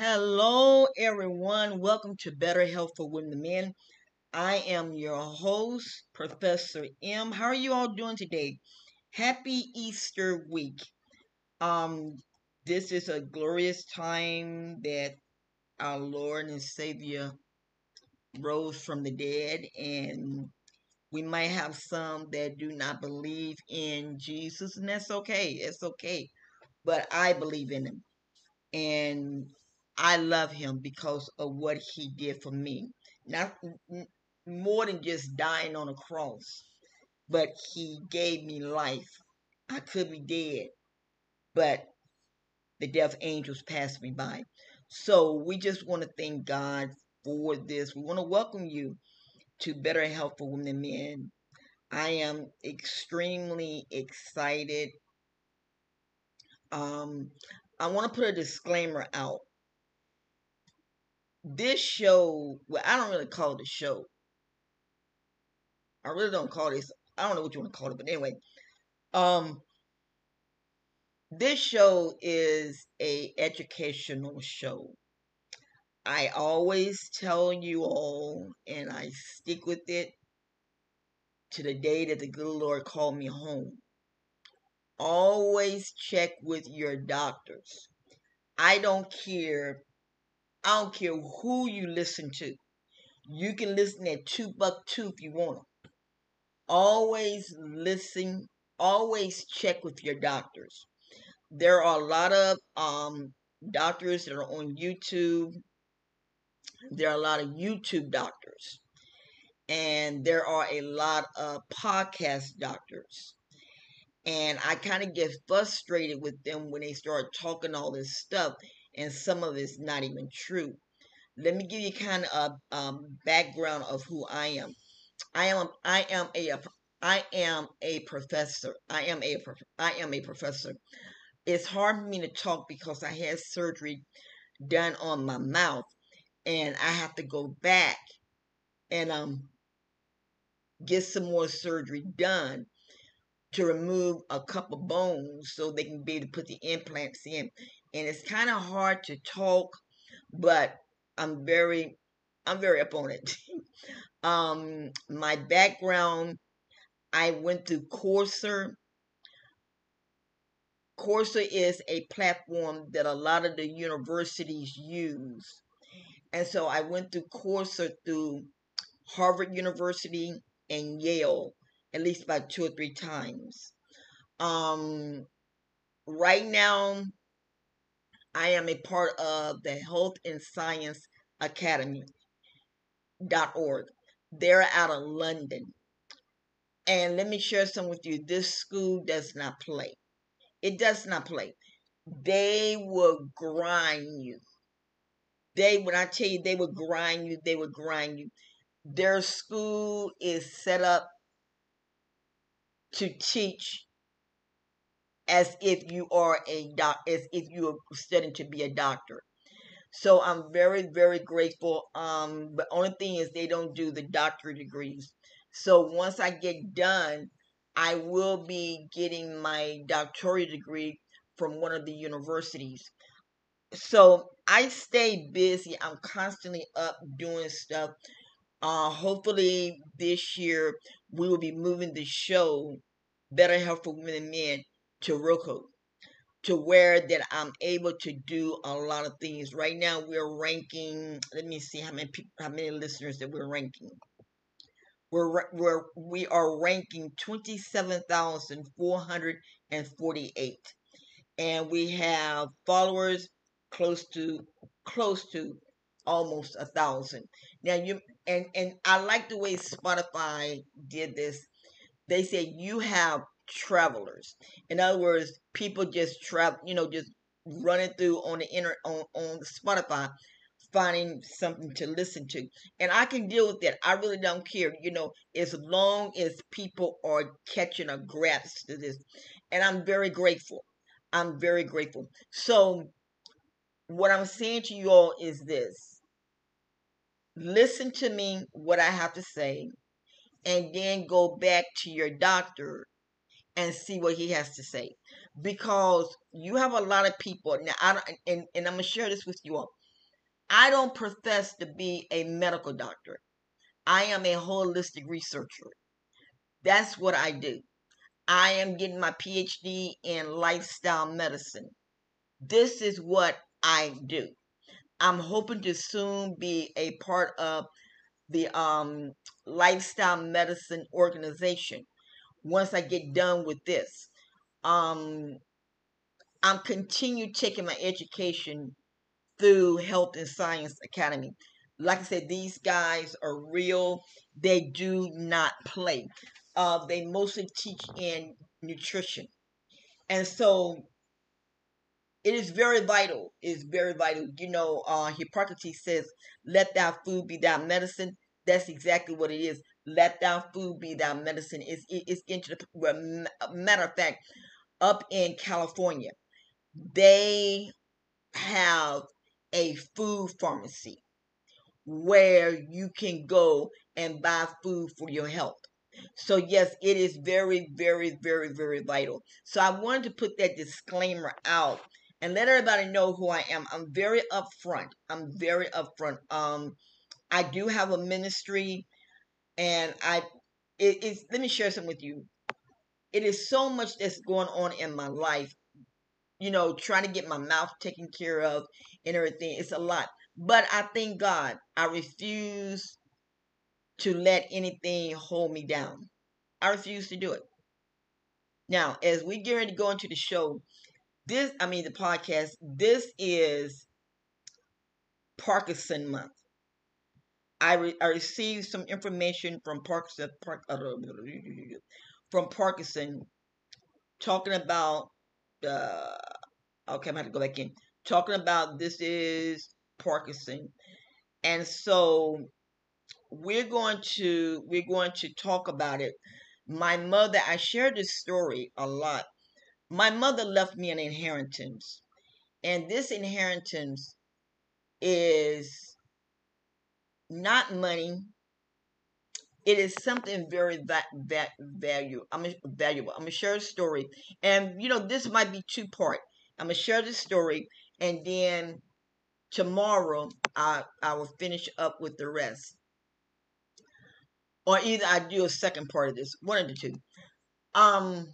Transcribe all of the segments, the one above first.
Hello, everyone. Welcome to Better Health for Women and Men. I am your host, Professor M. How are you all doing today? Happy Easter week. Um, this is a glorious time that our Lord and Savior rose from the dead, and we might have some that do not believe in Jesus, and that's okay. It's okay. But I believe in him. And I love him because of what he did for me. Not more than just dying on a cross, but he gave me life. I could be dead, but the death angels passed me by. So we just want to thank God for this. We want to welcome you to Better Health for Women and Men. I am extremely excited. Um, I want to put a disclaimer out this show, well, I don't really call it a show. I really don't call this. I don't know what you want to call it, but anyway, um, this show is a educational show. I always tell you all, and I stick with it to the day that the good Lord called me home. Always check with your doctors. I don't care I don't care who you listen to. You can listen at two buck two if you want to. Always listen. Always check with your doctors. There are a lot of um, doctors that are on YouTube. There are a lot of YouTube doctors. And there are a lot of podcast doctors. And I kind of get frustrated with them when they start talking all this stuff and some of it's not even true. Let me give you kind of a um, background of who I am. I am I am a I am a professor. I am a I am a professor. It's hard for me to talk because I had surgery done on my mouth, and I have to go back and um get some more surgery done to remove a couple bones so they can be able to put the implants in and it's kind of hard to talk, but I'm very, I'm very up on it. um, my background, I went through Coursera. Coursera is a platform that a lot of the universities use. And so I went through Coursera through Harvard University and Yale at least about two or three times. Um, right now, I am a part of the Health and Science Academy dot org. They're out of London. And let me share some with you. This school does not play. It does not play. They will grind you. They, when I tell you they will grind you, they will grind you. Their school is set up to teach as if you are a doc as if you are studying to be a doctor. So i'm very very grateful um the only thing is they don't do the doctorate degrees. So once i get done i will be getting my doctoral degree from one of the universities. So i stay busy. I'm constantly up doing stuff. Uh hopefully this year we will be moving the show better health for women and men to Roku to where that I'm able to do a lot of things. Right now we're ranking, let me see how many people, how many listeners that we're ranking. We're we're we are ranking 27,448 and we have followers close to close to almost a thousand. Now you and and I like the way Spotify did this. They said you have travelers. In other words, people just travel, you know, just running through on the inner on on Spotify, finding something to listen to, and I can deal with that. I really don't care, you know, as long as people are catching a grasp to this, and I'm very grateful. I'm very grateful. So, what I'm saying to you all is this: listen to me, what I have to say, and then go back to your doctor and see what he has to say because you have a lot of people now I don't, and, and i'm gonna share this with you all I don't profess to be a medical doctor. I am a holistic researcher. That's what I do. I am getting my PhD in lifestyle medicine. This is what I do. I'm hoping to soon be a part of the um, lifestyle medicine organization once I get done with this. Um, I'm continue taking my education through Health and Science Academy. Like I said, these guys are real. They do not play. Uh, they mostly teach in nutrition. And so it is very vital. It's very vital. You know, uh, Hippocrates says, let thy food be thy medicine. That's exactly what it is. Let thy food be thy medicine. It's, it's into the matter of fact, up in California, they have a food pharmacy where you can go and buy food for your health. So, yes, it is very, very, very, very vital. So, I wanted to put that disclaimer out and let everybody know who I am. I'm very upfront. I'm very upfront. Um, I do have a ministry, and I it is. Let me share something with you. It is so much that's going on in my life. You know, trying to get my mouth taken care of and everything. It's a lot. But I thank God. I refuse to let anything hold me down. I refuse to do it. Now, as we get ready to go into the show, this, I mean, the podcast, this is Parkinson Month. I, re- I received some information from Parkinson, Park, uh, from Parkinson talking about, uh, okay, I'm going to go back in, talking about this is Parkinson. And so we're going to we're going to talk about it. My mother, I share this story a lot. My mother left me an inheritance, and this inheritance is not money. It is something very that that value. I'm valuable. I'm gonna share a story, and you know this might be two part. I'm gonna share the story, and then tomorrow I I will finish up with the rest or either I do a second part of this, one of the two. Um,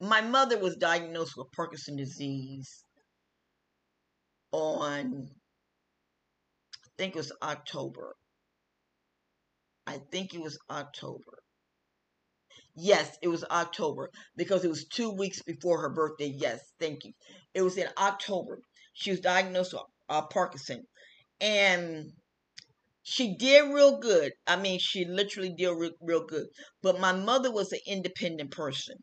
my mother was diagnosed with Parkinson disease on, think it was October. I think it was October. Yes, it was October because it was two weeks before her birthday. Yes, thank you. It was in October. She was diagnosed with uh, Parkinson. And she did real good. I mean, she literally did real, real good. But my mother was an independent person.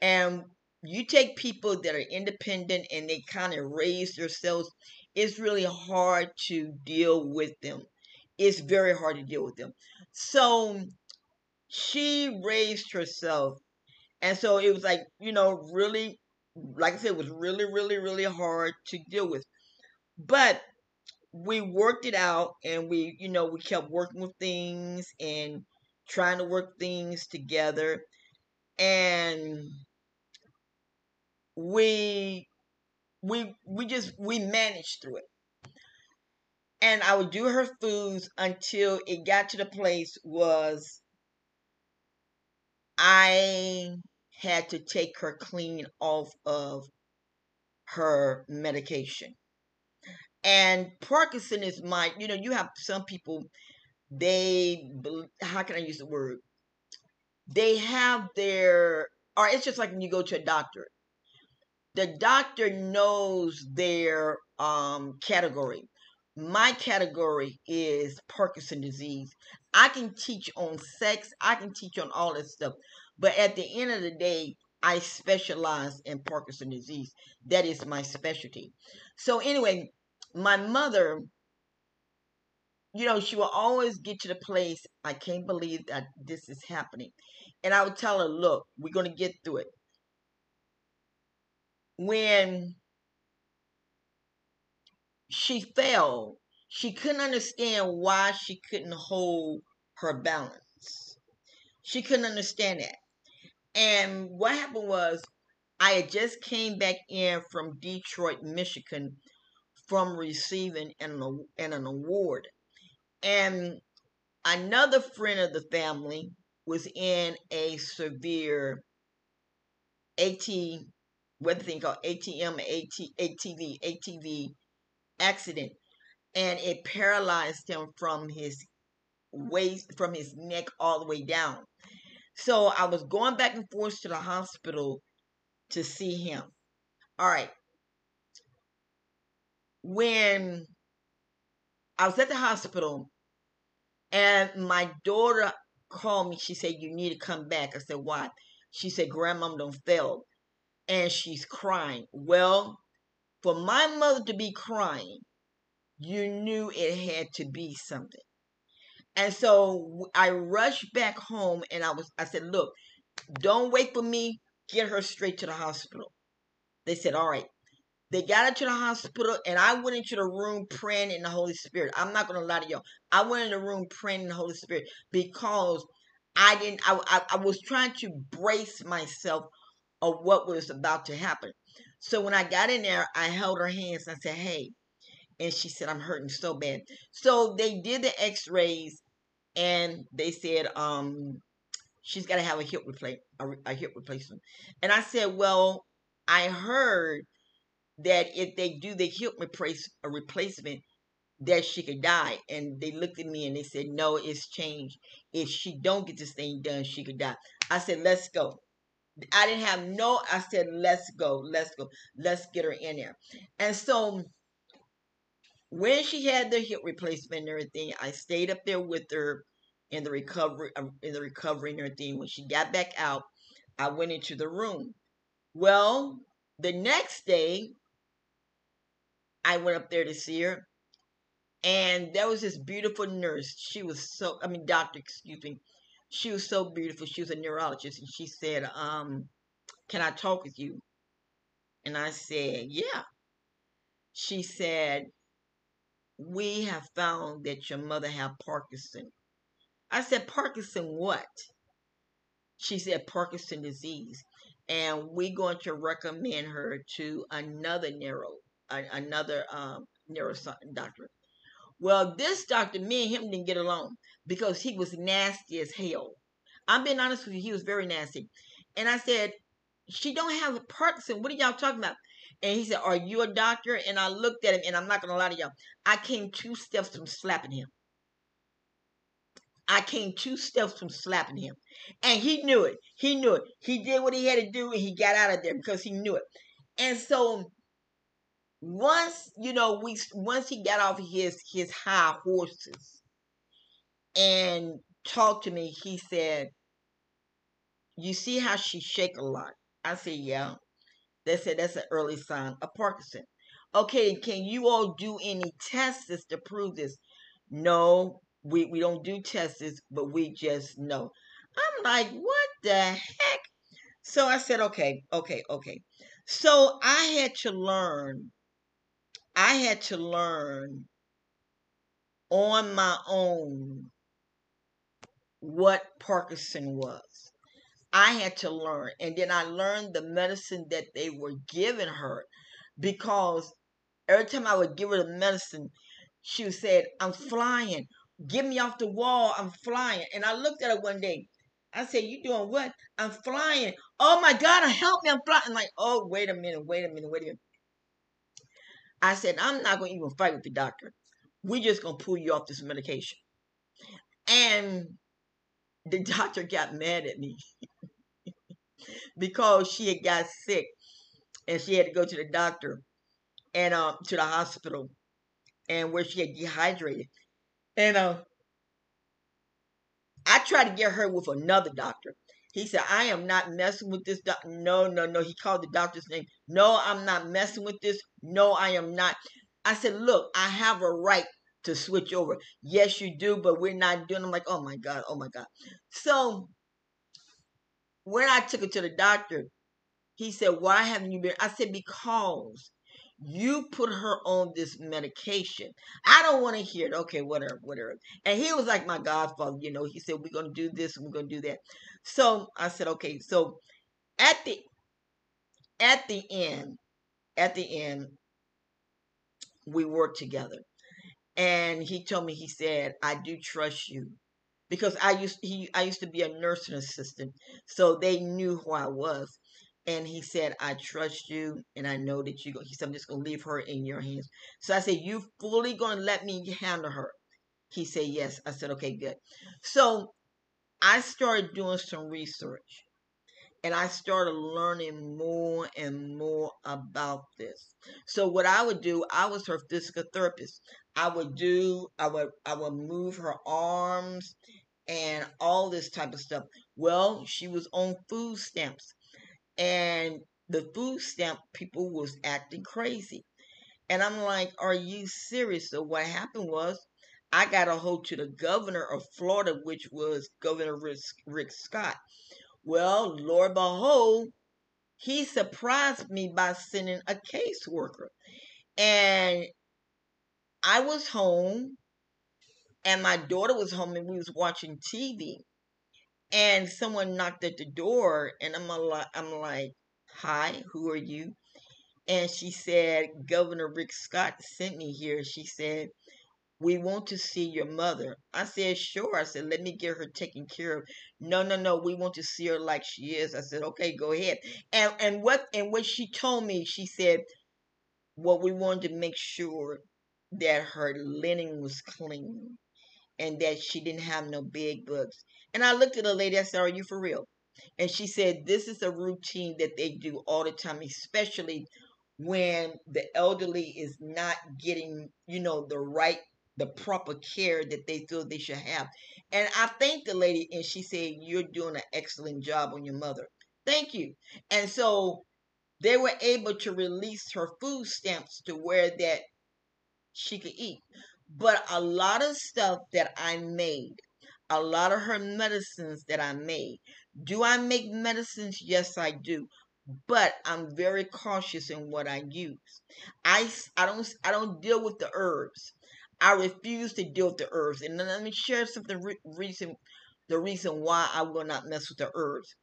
And you take people that are independent and they kind of raise themselves, it's really hard to deal with them. It's very hard to deal with them. So she raised herself. And so it was like, you know, really, like I said, it was really, really, really hard to deal with. But we worked it out and we, you know, we kept working with things and trying to work things together. And we we we just we managed through it. And I would do her foods until it got to the place was I had to take her clean off of her medication. And Parkinson is my, you know, you have some people, they, how can I use the word? They have their, or it's just like when you go to a doctor. The doctor knows their um, category. My category is Parkinson disease. I can teach on sex, I can teach on all this stuff. But at the end of the day, I specialize in Parkinson disease. That is my specialty. So anyway, my mother, you know, she will always get to the place, I can't believe that this is happening. And I would tell her, look, we're going to get through it. When she fell, she couldn't understand why she couldn't hold her balance. She couldn't understand that. And what happened was, I had just came back in from Detroit, Michigan from receiving an, an, an award. And another friend of the family was in a severe AT, what thing called ATM, AT, ATV, ATV accident, and it paralyzed him from his waist, from his neck all the way down. So I was going back and forth to the hospital to see him. All right. When I was at the hospital and my daughter called me, she said, You need to come back. I said, Why? She said, Grandmom don't fail. And she's crying. Well, for my mother to be crying, you knew it had to be something. And so I rushed back home and I was I said, look, don't wait for me, get her straight to the hospital. They said, all right. They got her to the hospital, and I went into the room praying in the Holy Spirit. I'm not gonna lie to y'all. I went in the room praying in the Holy Spirit because I didn't. I, I, I was trying to brace myself of what was about to happen. So when I got in there, I held her hands. I said, "Hey," and she said, "I'm hurting so bad." So they did the X-rays, and they said, "Um, she's got to have a hip replace a, a hip replacement." And I said, "Well, I heard that if they do the hip replace a replacement, that she could die. And they looked at me and they said, no, it's changed. If she don't get this thing done, she could die. I said, let's go. I didn't have no, I said, let's go, let's go, let's get her in there. And so when she had the hip replacement and everything, I stayed up there with her in the recovery, um, in the recovery and everything. When she got back out, I went into the room. Well, the next day, I went up there to see her and there was this beautiful nurse. She was so, I mean, doctor, excuse me. She was so beautiful. She was a neurologist. And she said, um, Can I talk with you? And I said, Yeah. She said, We have found that your mother have Parkinson. I said, Parkinson what? She said, Parkinson disease. And we're going to recommend her to another neuro, another um, neuroscience doctor. Well, this doctor, me and him didn't get along because he was nasty as hell. I'm being honest with you, he was very nasty. And I said, She don't have a Parkinson. What are y'all talking about? And he said, Are you a doctor? And I looked at him, and I'm not gonna lie to y'all. I came two steps from slapping him. I came two steps from slapping him. And he knew it. He knew it. He did what he had to do and he got out of there because he knew it. And so once you know we once he got off his his high horses and talked to me he said you see how she shake a lot? I said yeah. They said that's an early sign of parkinson. Okay can you all do any tests to prove this? No we, we don't do tests but we just know. I'm like what the heck? So i said okay okay okay. So i had to learn I had to learn on my own what Parkinson was. I had to learn. And then I learned the medicine that they were giving her because every time I would give her the medicine, she said, I'm flying. Get me off the wall. I'm flying. And I looked at her one day. I said, You doing what? I'm flying. Oh my God, help me. I'm flying. I'm like, oh, wait a minute, wait a minute, wait a minute. I said, I'm not going to even fight with the doctor. We're just going to pull you off this medication. And the doctor got mad at me because she had got sick and she had to go to the doctor and uh, to the hospital and where she had dehydrated. And uh, I tried to get her with another doctor. He said, I am not messing with this doctor. No, no, no. He called the doctor's name. No, I'm not messing with this. No, I am not. I said, look, I have a right to switch over. Yes, you do, but we're not doing. I'm like, oh my God, oh my God. So when I took her to the doctor, he said, why haven't you been? I said, because you put her on this medication. I don't want to hear it. Okay, whatever, whatever. And he was like my godfather, you know. He said, We're gonna do this we're gonna do that. So I said, Okay, so at the at the end, at the end, we worked together. And he told me, he said, I do trust you. Because I used he I used to be a nursing assistant. So they knew who I was. And he said, I trust you and I know that you go. He said, I'm just gonna leave her in your hands. So I said, You fully gonna let me handle her? He said, Yes. I said, Okay, good. So I started doing some research and I started learning more and more about this. So what I would do, I was her physical therapist. I would do, I would, I would move her arms and all this type of stuff. Well, she was on food stamps, and the food stamp people was acting crazy, and I'm like, "Are you serious?" So what happened was, I got a hold to the governor of Florida, which was Governor Rick, Rick Scott well, Lord behold, he surprised me by sending a caseworker. And I was home and my daughter was home and we was watching TV. And someone knocked at the door and I'm like, I'm like, hi, who are you? And she said, Governor Rick Scott sent me here. She said, we want to see your mother. I said, sure. I said, let me get her taken care of. No, no, no. We want to see her like she is. I said, okay, go ahead. And and what and what she told me, she said, well, we wanted to make sure that her linen was clean and that she didn't have no big bugs. And I looked at the lady, I said, Are you for real? And she said, This is a routine that they do all the time, especially when the elderly is not getting, you know, the right the proper care that they feel they should have. And I thanked the lady, and she said, You're doing an excellent job on your mother. Thank you. And so they were able to release her food stamps to where that she could eat. But a lot of stuff that I made, a lot of her medicines that I made. Do I make medicines? Yes, I do. But I'm very cautious in what I use. I, I don't I don't deal with the herbs. I refuse to deal with the herbs. And let me share something re- reason the reason why I will not mess with the herbs.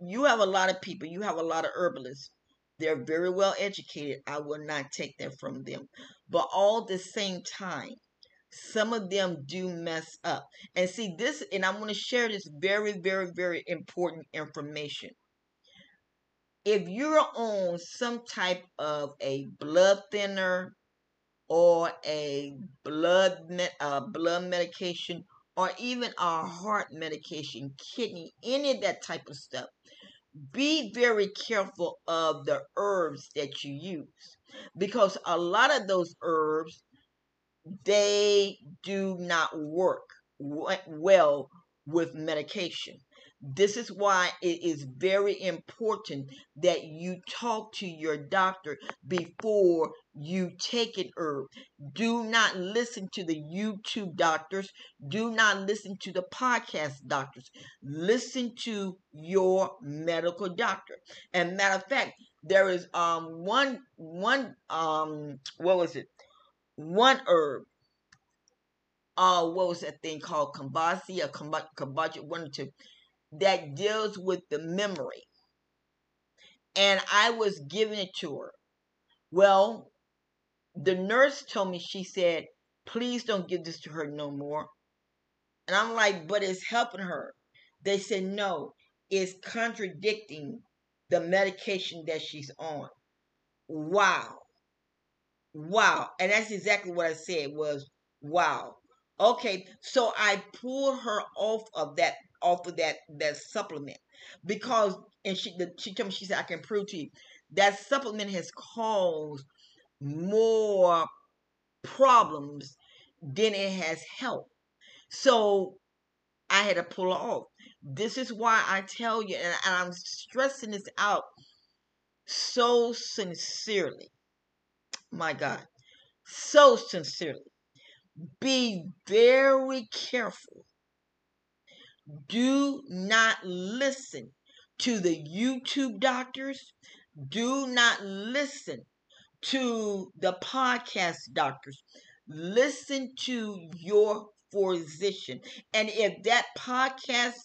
You have a lot of people, you have a lot of herbalists. They're very well educated. I will not take that from them. But all the same time, some of them do mess up. And see this, and I'm going to share this very, very, very important information. If you're on some type of a blood thinner, or a blood uh, blood medication or even a heart medication, kidney, any of that type of stuff. Be very careful of the herbs that you use because a lot of those herbs they do not work well with medication. This is why it is very important that you talk to your doctor before you take an herb. Do not listen to the YouTube doctors. Do not listen to the podcast doctors. Listen to your medical doctor. And matter of fact, there is um one one um what was it? One herb uh what was that thing called Kambasi or Kambachi one or two that deals with the memory. And I was giving it to her. Well, the nurse told me, she said, please don't give this to her no more. And I'm like, but it's helping her. They said, no, it's contradicting the medication that she's on. Wow. Wow. And that's exactly what I said was, wow. Okay, so I pulled her off of that off of that that supplement because and she the, she told me she said I can prove to you that supplement has caused more problems than it has helped. So I had to pull her off. This is why I tell you, and, and I'm stressing this out so sincerely. My God, so sincerely. Be very careful do not listen to the YouTube doctors. Do not listen to the podcast doctors. Listen to your physician. And if that podcast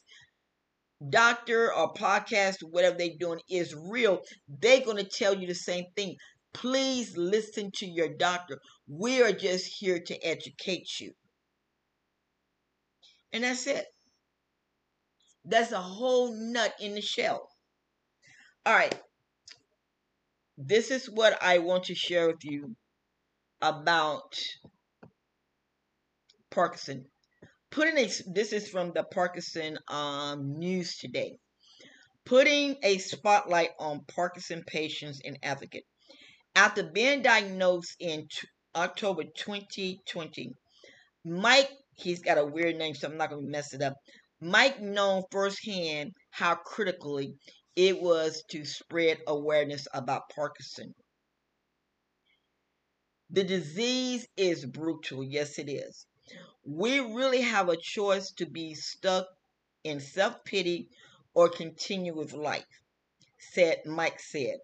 doctor or podcast, whatever they're doing, is real, they're going to tell you the same thing. Please listen to your doctor. We are just here to educate you. And that's it. That's a whole nut in the shell. All right. This is what I want to share with you about Parkinson. Putting a this is from the Parkinson um, news today. Putting a spotlight on Parkinson patients and advocate. After being diagnosed in t- October 2020, Mike, he's got a weird name, so I'm not going to mess it up. Mike known firsthand how critically it was to spread awareness about Parkinson. The disease is brutal. Yes, it is. We really have a choice to be stuck in self pity or continue with life, said Mike said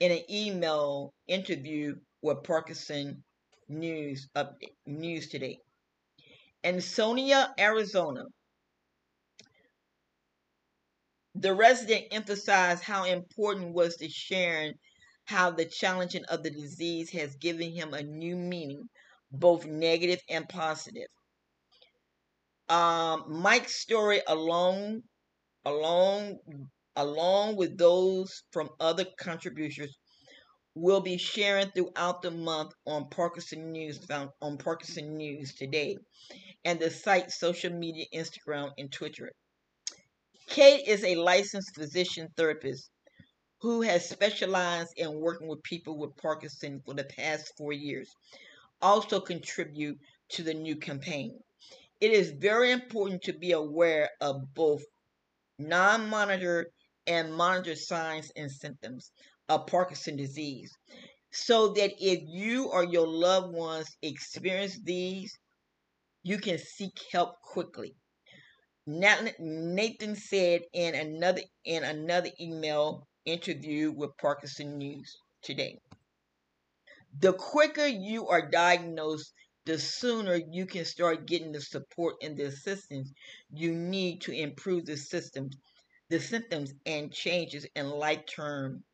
in an email interview with Parkinson News Update News today. In Sonia, Arizona, the resident emphasized how important was the sharing how the challenging of the disease has given him a new meaning, both negative and positive. Um, Mike's story along, along, along with those from other contributors, will be sharing throughout the month on Parkinson News on Parkinson News today, and the site social media, Instagram, and Twitter. Kate is a licensed physician therapist who has specialized in working with people with Parkinson for the past four years. Also contribute to the new campaign. It is very important to be aware of both non-monitored and monitored signs and symptoms of Parkinson disease so that if you or your loved ones experience these, you can seek help quickly. Nathan said in another in another email interview with Parkinson News today. The quicker you are diagnosed, the sooner you can start getting the support and the assistance you need to improve the systems, the symptoms and changes in life-term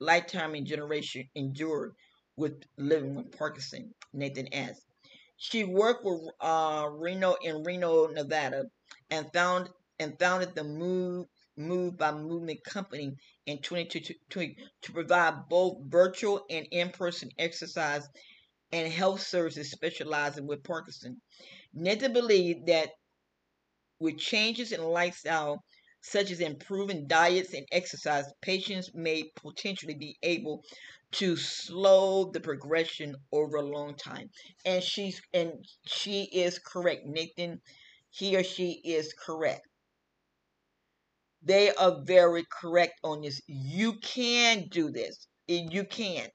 lifetime and generation endured with living with Parkinson, Nathan asked. She worked with uh, Reno in Reno, Nevada, and found and founded the Move Move by Movement Company in 2020 to provide both virtual and in-person exercise and health services specializing with Parkinson. Netta believed that with changes in lifestyle, such as improving diets and exercise, patients may potentially be able to slow the progression over a long time. And she's and she is correct. Nathan, he or she is correct. They are very correct on this. You can do this. You can.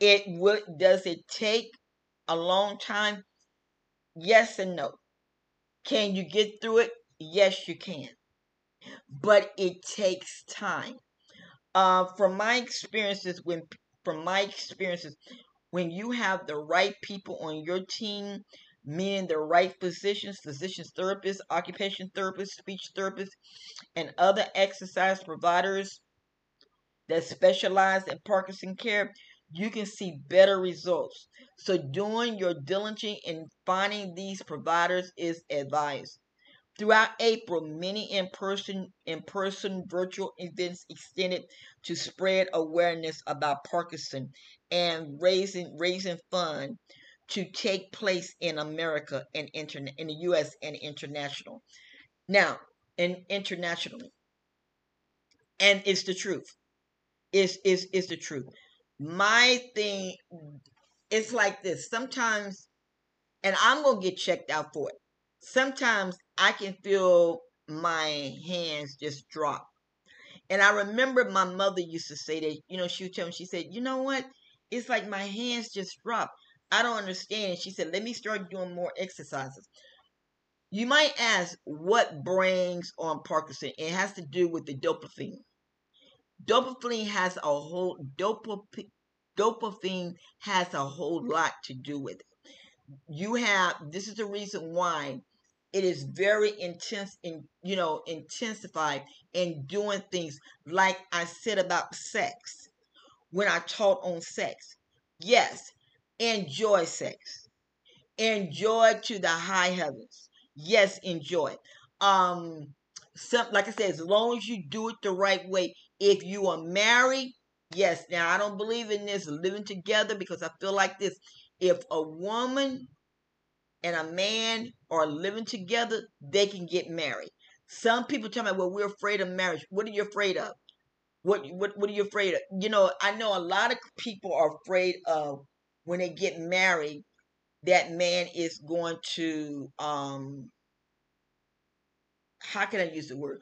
It would does it take a long time? Yes and no. Can you get through it? Yes, you can. But it takes time. Uh, from my experiences when from my experiences, when you have the right people on your team, meaning the right physicians, physicians, therapists, occupation therapists, speech therapists, and other exercise providers that specialize in Parkinson care, you can see better results. So, doing your diligence in finding these providers is advised. Throughout April, many in-person, in-person virtual events extended to spread awareness about Parkinson and raising raising funds to take place in America and internet in the U.S. and international. Now, and internationally, and it's the truth. It's is is the truth. My thing, it's like this. Sometimes, and I'm gonna get checked out for it sometimes I can feel my hands just drop. And I remember my mother used to say that, you know, she would tell me, she said, you know what? It's like my hands just drop. I don't understand. She said, let me start doing more exercises. You might ask what brings on Parkinson. It has to do with the dopamine. Dopamine has a whole dopamine, dopamine has a whole lot to do with it. You have this is the reason why it is very intense in you know intensified in doing things like i said about sex when I taught on sex. Yes, enjoy sex. Enjoy to the high heavens. Yes, enjoy. Um, some like I said, as long as you do it the right way. If you are married, yes. Now I don't believe in this living together because I feel like this. If a woman and a man are living together, they can get married. Some people tell me, well, we're afraid of marriage. What are you afraid of? What what what are you afraid of? You know, I know a lot of people are afraid of when they get married, that man is going to um how can I use the word?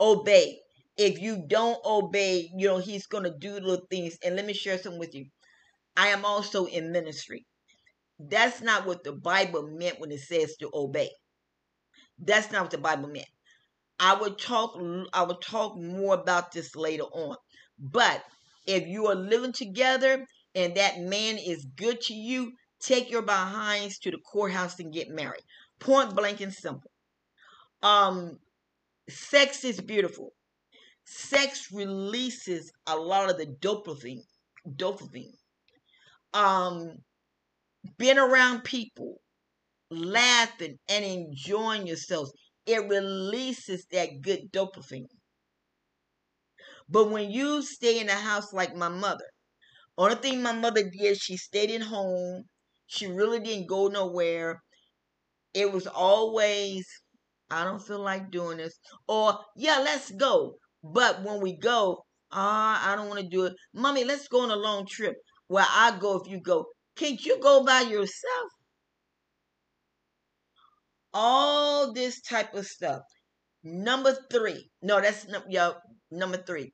Obey. If you don't obey, you know, he's gonna do little things. And let me share something with you. I am also in ministry. That's not what the Bible meant when it says to obey. That's not what the Bible meant. I will talk I would talk more about this later on. But if you are living together and that man is good to you, take your behinds to the courthouse and get married. Point blank and simple. Um sex is beautiful. Sex releases a lot of the dopamine. Dopamine. Um being around people, laughing and enjoying yourselves, it releases that good dopamine. But when you stay in a house like my mother, only thing my mother did, she stayed at home. She really didn't go nowhere. It was always, I don't feel like doing this. Or, yeah, let's go. But when we go, ah, I don't want to do it. Mommy, let's go on a long trip. Well, I go if you go. Can't you go by yourself? All this type of stuff. Number three. No, that's no, yeah, number three.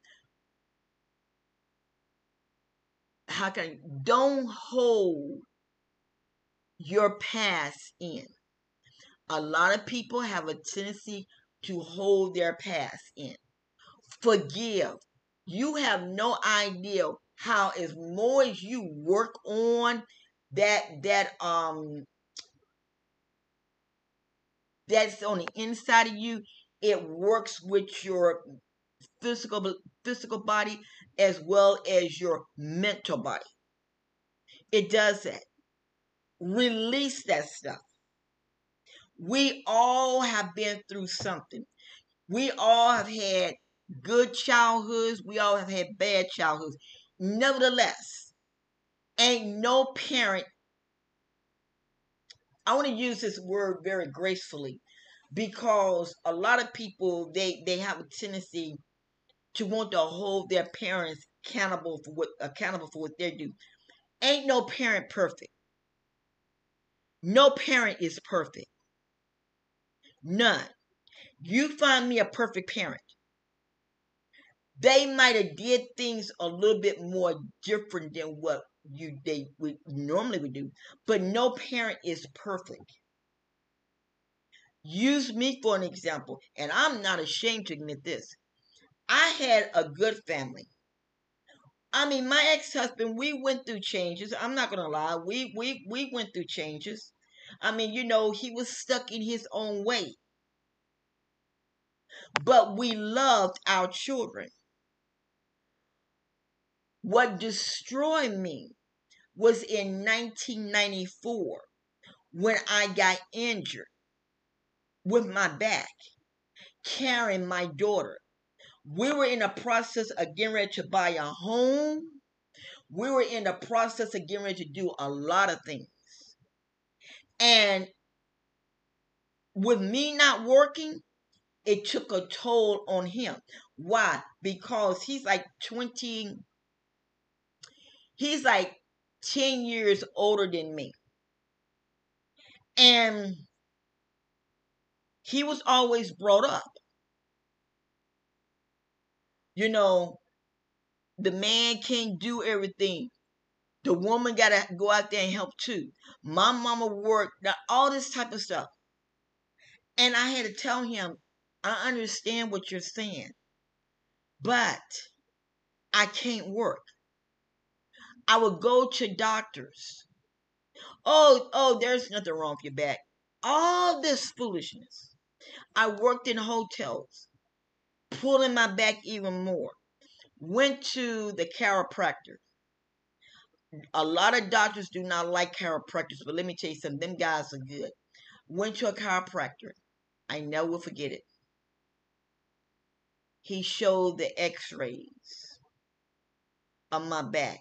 How can don't hold your past in? A lot of people have a tendency to hold their past in. Forgive. You have no idea how as more as you work on that that um that's on the inside of you it works with your physical physical body as well as your mental body. It does that. Release that stuff. We all have been through something. We all have had good childhoods. We all have had bad childhoods Nevertheless, ain't no parent, I want to use this word very gracefully because a lot of people they they have a tendency to want to hold their parents accountable for what accountable for what they do. Ain't no parent perfect. No parent is perfect. None. You find me a perfect parent they might have did things a little bit more different than what you they would normally would do but no parent is perfect. Use me for an example and i'm not ashamed to admit this. I had a good family. I mean my ex-husband we went through changes i'm not gonna lie we we we went through changes. I mean you know he was stuck in his own way. But we loved our children what destroyed me was in 1994 when I got injured with my back carrying my daughter. We were in the process of getting ready to buy a home. We were in the process of getting ready to do a lot of things. And with me not working, it took a toll on him. Why? Because he's like 20, he's like 10 years older than me. And he was always brought up. You know, the man can't do everything. The woman got to go out there and help too. My mama worked, all this type of stuff. And I had to tell him, I understand what you're saying, but I can't work. I would go to doctors. Oh, oh, there's nothing wrong with your back. All this foolishness. I worked in hotels, pulling my back even more. Went to the chiropractor. a lot of doctors do not like chiropractors, but let me tell you something, them guys are good. Went to a chiropractor. I never will forget it. He showed the x-rays of my back.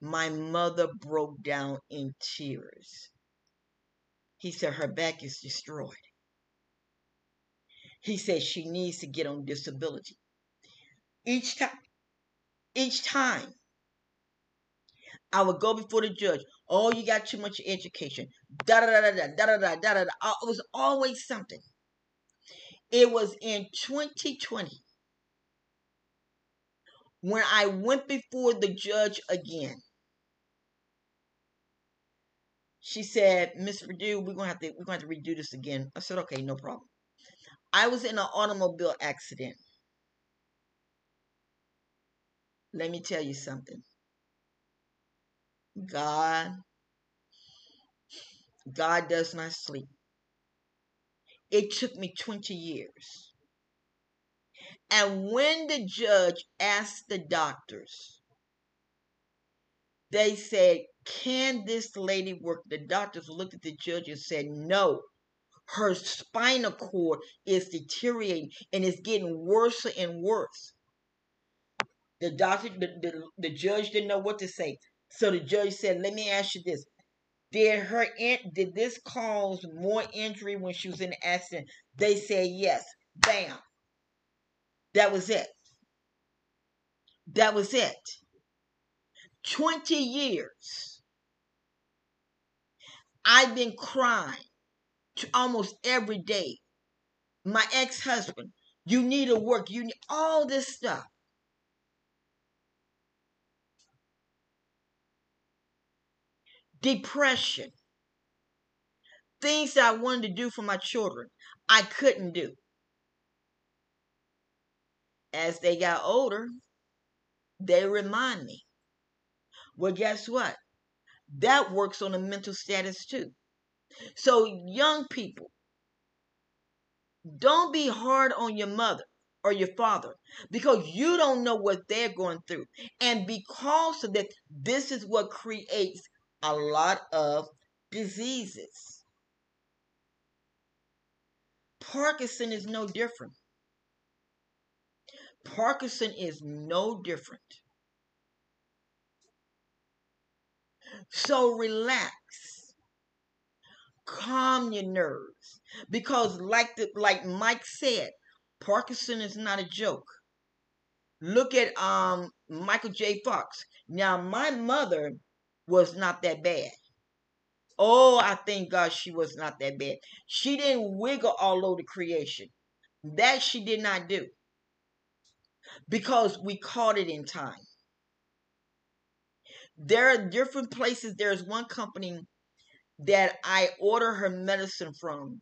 My mother broke down in tears. He said her back is destroyed. He said she needs to get on disability. Each time, each time I would go before the judge. Oh, you got too much education. Da da da da da da da da da. da. It was always something. It was in 2020 when I went before the judge again. She said, Miss Perdue, we're gonna have to we're gonna have to redo this again. I said, okay, no problem. I was in an automobile accident. Let me tell you something. God, God does not sleep. It took me 20 years. And when the judge asked the doctors, they said, Can this lady work? The doctors looked at the judge and said, No. Her spinal cord is deteriorating and it's getting worse and worse. The doctor, the, the, the judge didn't know what to say. So the judge said, "Let me ask you this: Did her did this cause more injury when she was in the accident?" They said yes. Bam. That was it. That was it. Twenty years. I've been crying to almost every day. My ex-husband, you need to work. You need all this stuff. depression, things that I wanted to do for my children, I couldn't do. As they got older, they remind me. Well, guess what? That works on a mental status too. So, young people, don't be hard on your mother or your father because you don't know what they're going through. And because of that, this is what creates a lot of diseases. Parkinson is no different. Parkinson is no different. So relax. Calm your nerves. Because like the like Mike said, Parkinson is not a joke. Look at um Michael J. Fox. Now my mother was not that bad. Oh, I thank God she was not that bad. She didn't wiggle all over the creation. That she did not do. Because we caught it in time. There are different places. There's one company that I order her medicine from.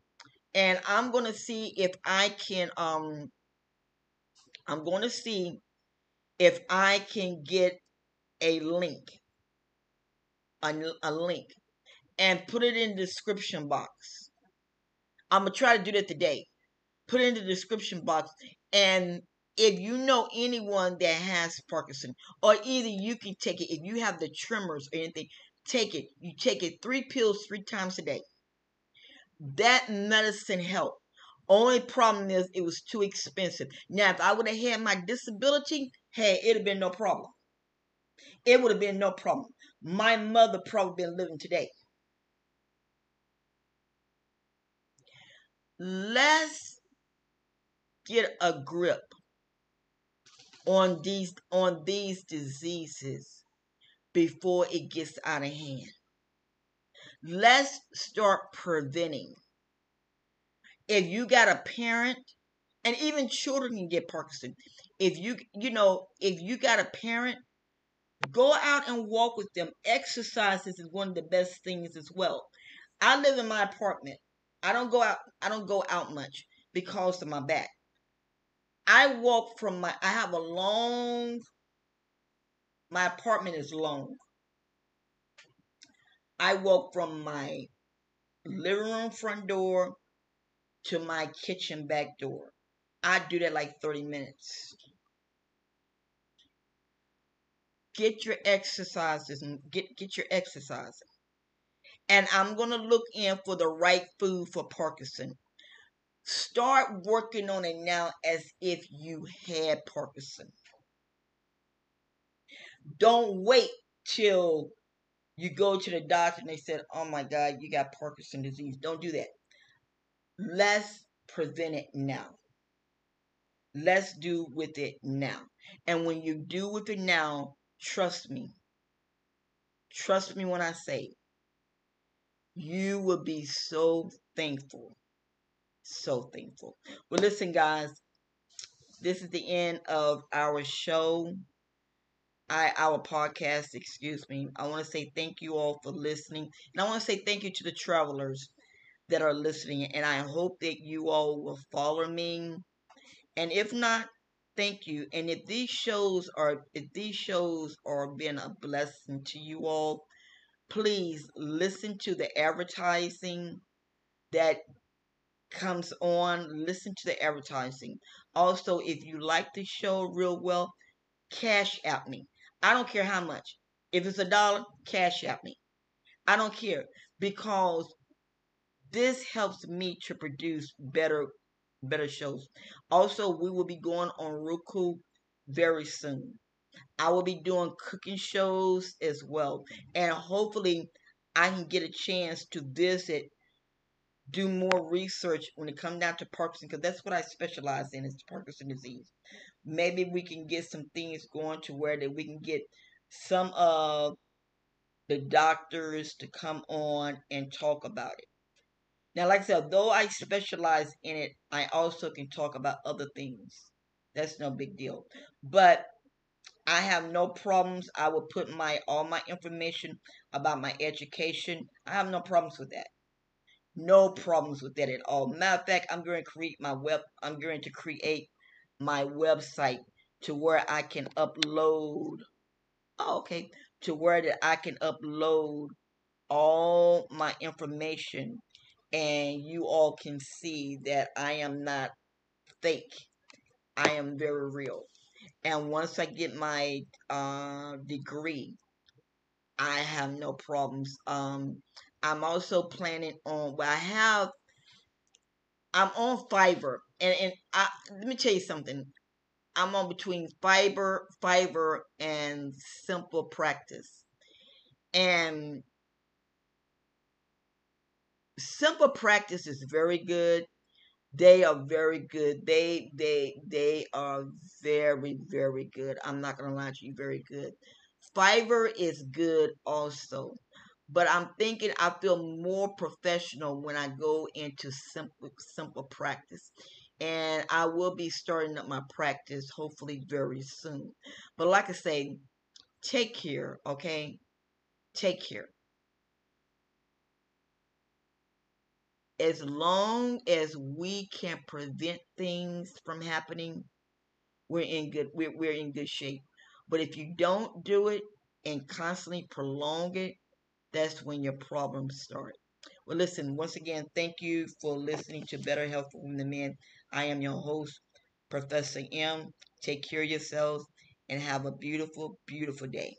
And I'm to see if I can um I'm to see if I can get a link a, a link and put it in the description box. I'm gonna try to do that today. Put it in the description box, and if you know anyone that has Parkinson, or either you can take it if you have the tremors or anything, take it. You take it three pills three times a day. That medicine helped. Only problem is it was too expensive. Now, if I would have had my disability, hey, it'd have been no problem. It would have been no problem my mother probably been living today. Let's get a grip on these on these diseases before it gets out of hand. Let's start preventing. If you got a parent, and even children can get Parkinson. If you you know, if you got a parent Go out and walk with them. Exercises is one of the best things as well. I live in my apartment. I don't go out I don't go out much because of my back. I walk from my I have a long my apartment is long. I walk from my living room front door to my kitchen back door. I do that like 30 minutes. get your exercises and get get your exercise. And I'm going to look in for the right food for Parkinson. Start working on it now as if you had Parkinson. Don't wait till you go to the doctor and they said, "Oh my God, you got Parkinson disease." Don't do that. Let's prevent it now. Let's do with it now. And when you do with it now, trust me. Trust me when I say you will be so thankful. So thankful. Well, listen, guys, this is the end of our show. I our podcast, excuse me. I want to say thank you all for listening. And I want to say thank you to the travelers that are listening. And I hope that you all will follow me. And if not, thank you. And if these shows are if these shows are been a blessing to you all, please listen to the advertising that comes on. Listen to the advertising. Also, if you like the show real well, cash out me. I don't care how much. If it's a dollar, cash out me. I don't care because this helps me to produce better better shows. Also, we will be going on Roku very soon. I will be doing cooking shows as well. And hopefully I can get a chance to visit, do more research when it comes down to Parkinson, because that's what I specialize in is Parkinson disease. Maybe we can get some things going to where that we can get some of the doctors to come on and talk about it. Now, like I said, though I specialize in it, I also can talk about other things. That's no big deal. But I have no problems. I will put my all my information about my education. I have no problems with that. No problems with that at all. Matter of fact, I'm going to create my web. I'm going to create my website to where I can upload. Oh, okay. To where that I can upload all my information, and you all can see that I am not fake. I am very real. And once I get my uh, degree, I have no problems. Um, I'm also planning on. Well, I have. I'm on Fiverr, and and I, let me tell you something. I'm on between Fiverr, Fiverr, and Simple Practice, and Simple Practice is very good they are very good. They they they are very very good. I'm not gonna lie to you, very good. Fiverr is good also, but I'm thinking I feel more professional when I go into simple simple practice, and I will be starting up my practice hopefully very soon. But like I say, take care, okay? Take care. as long as we can prevent things from happening, we're in good we're, we're in good shape. But if you don't do it and constantly prolong it, that's when your problems start. Well, listen, once again, thank you for listening to Better Health from the Men. I am your host, Professor M. Take care of yourselves and have a beautiful, beautiful day.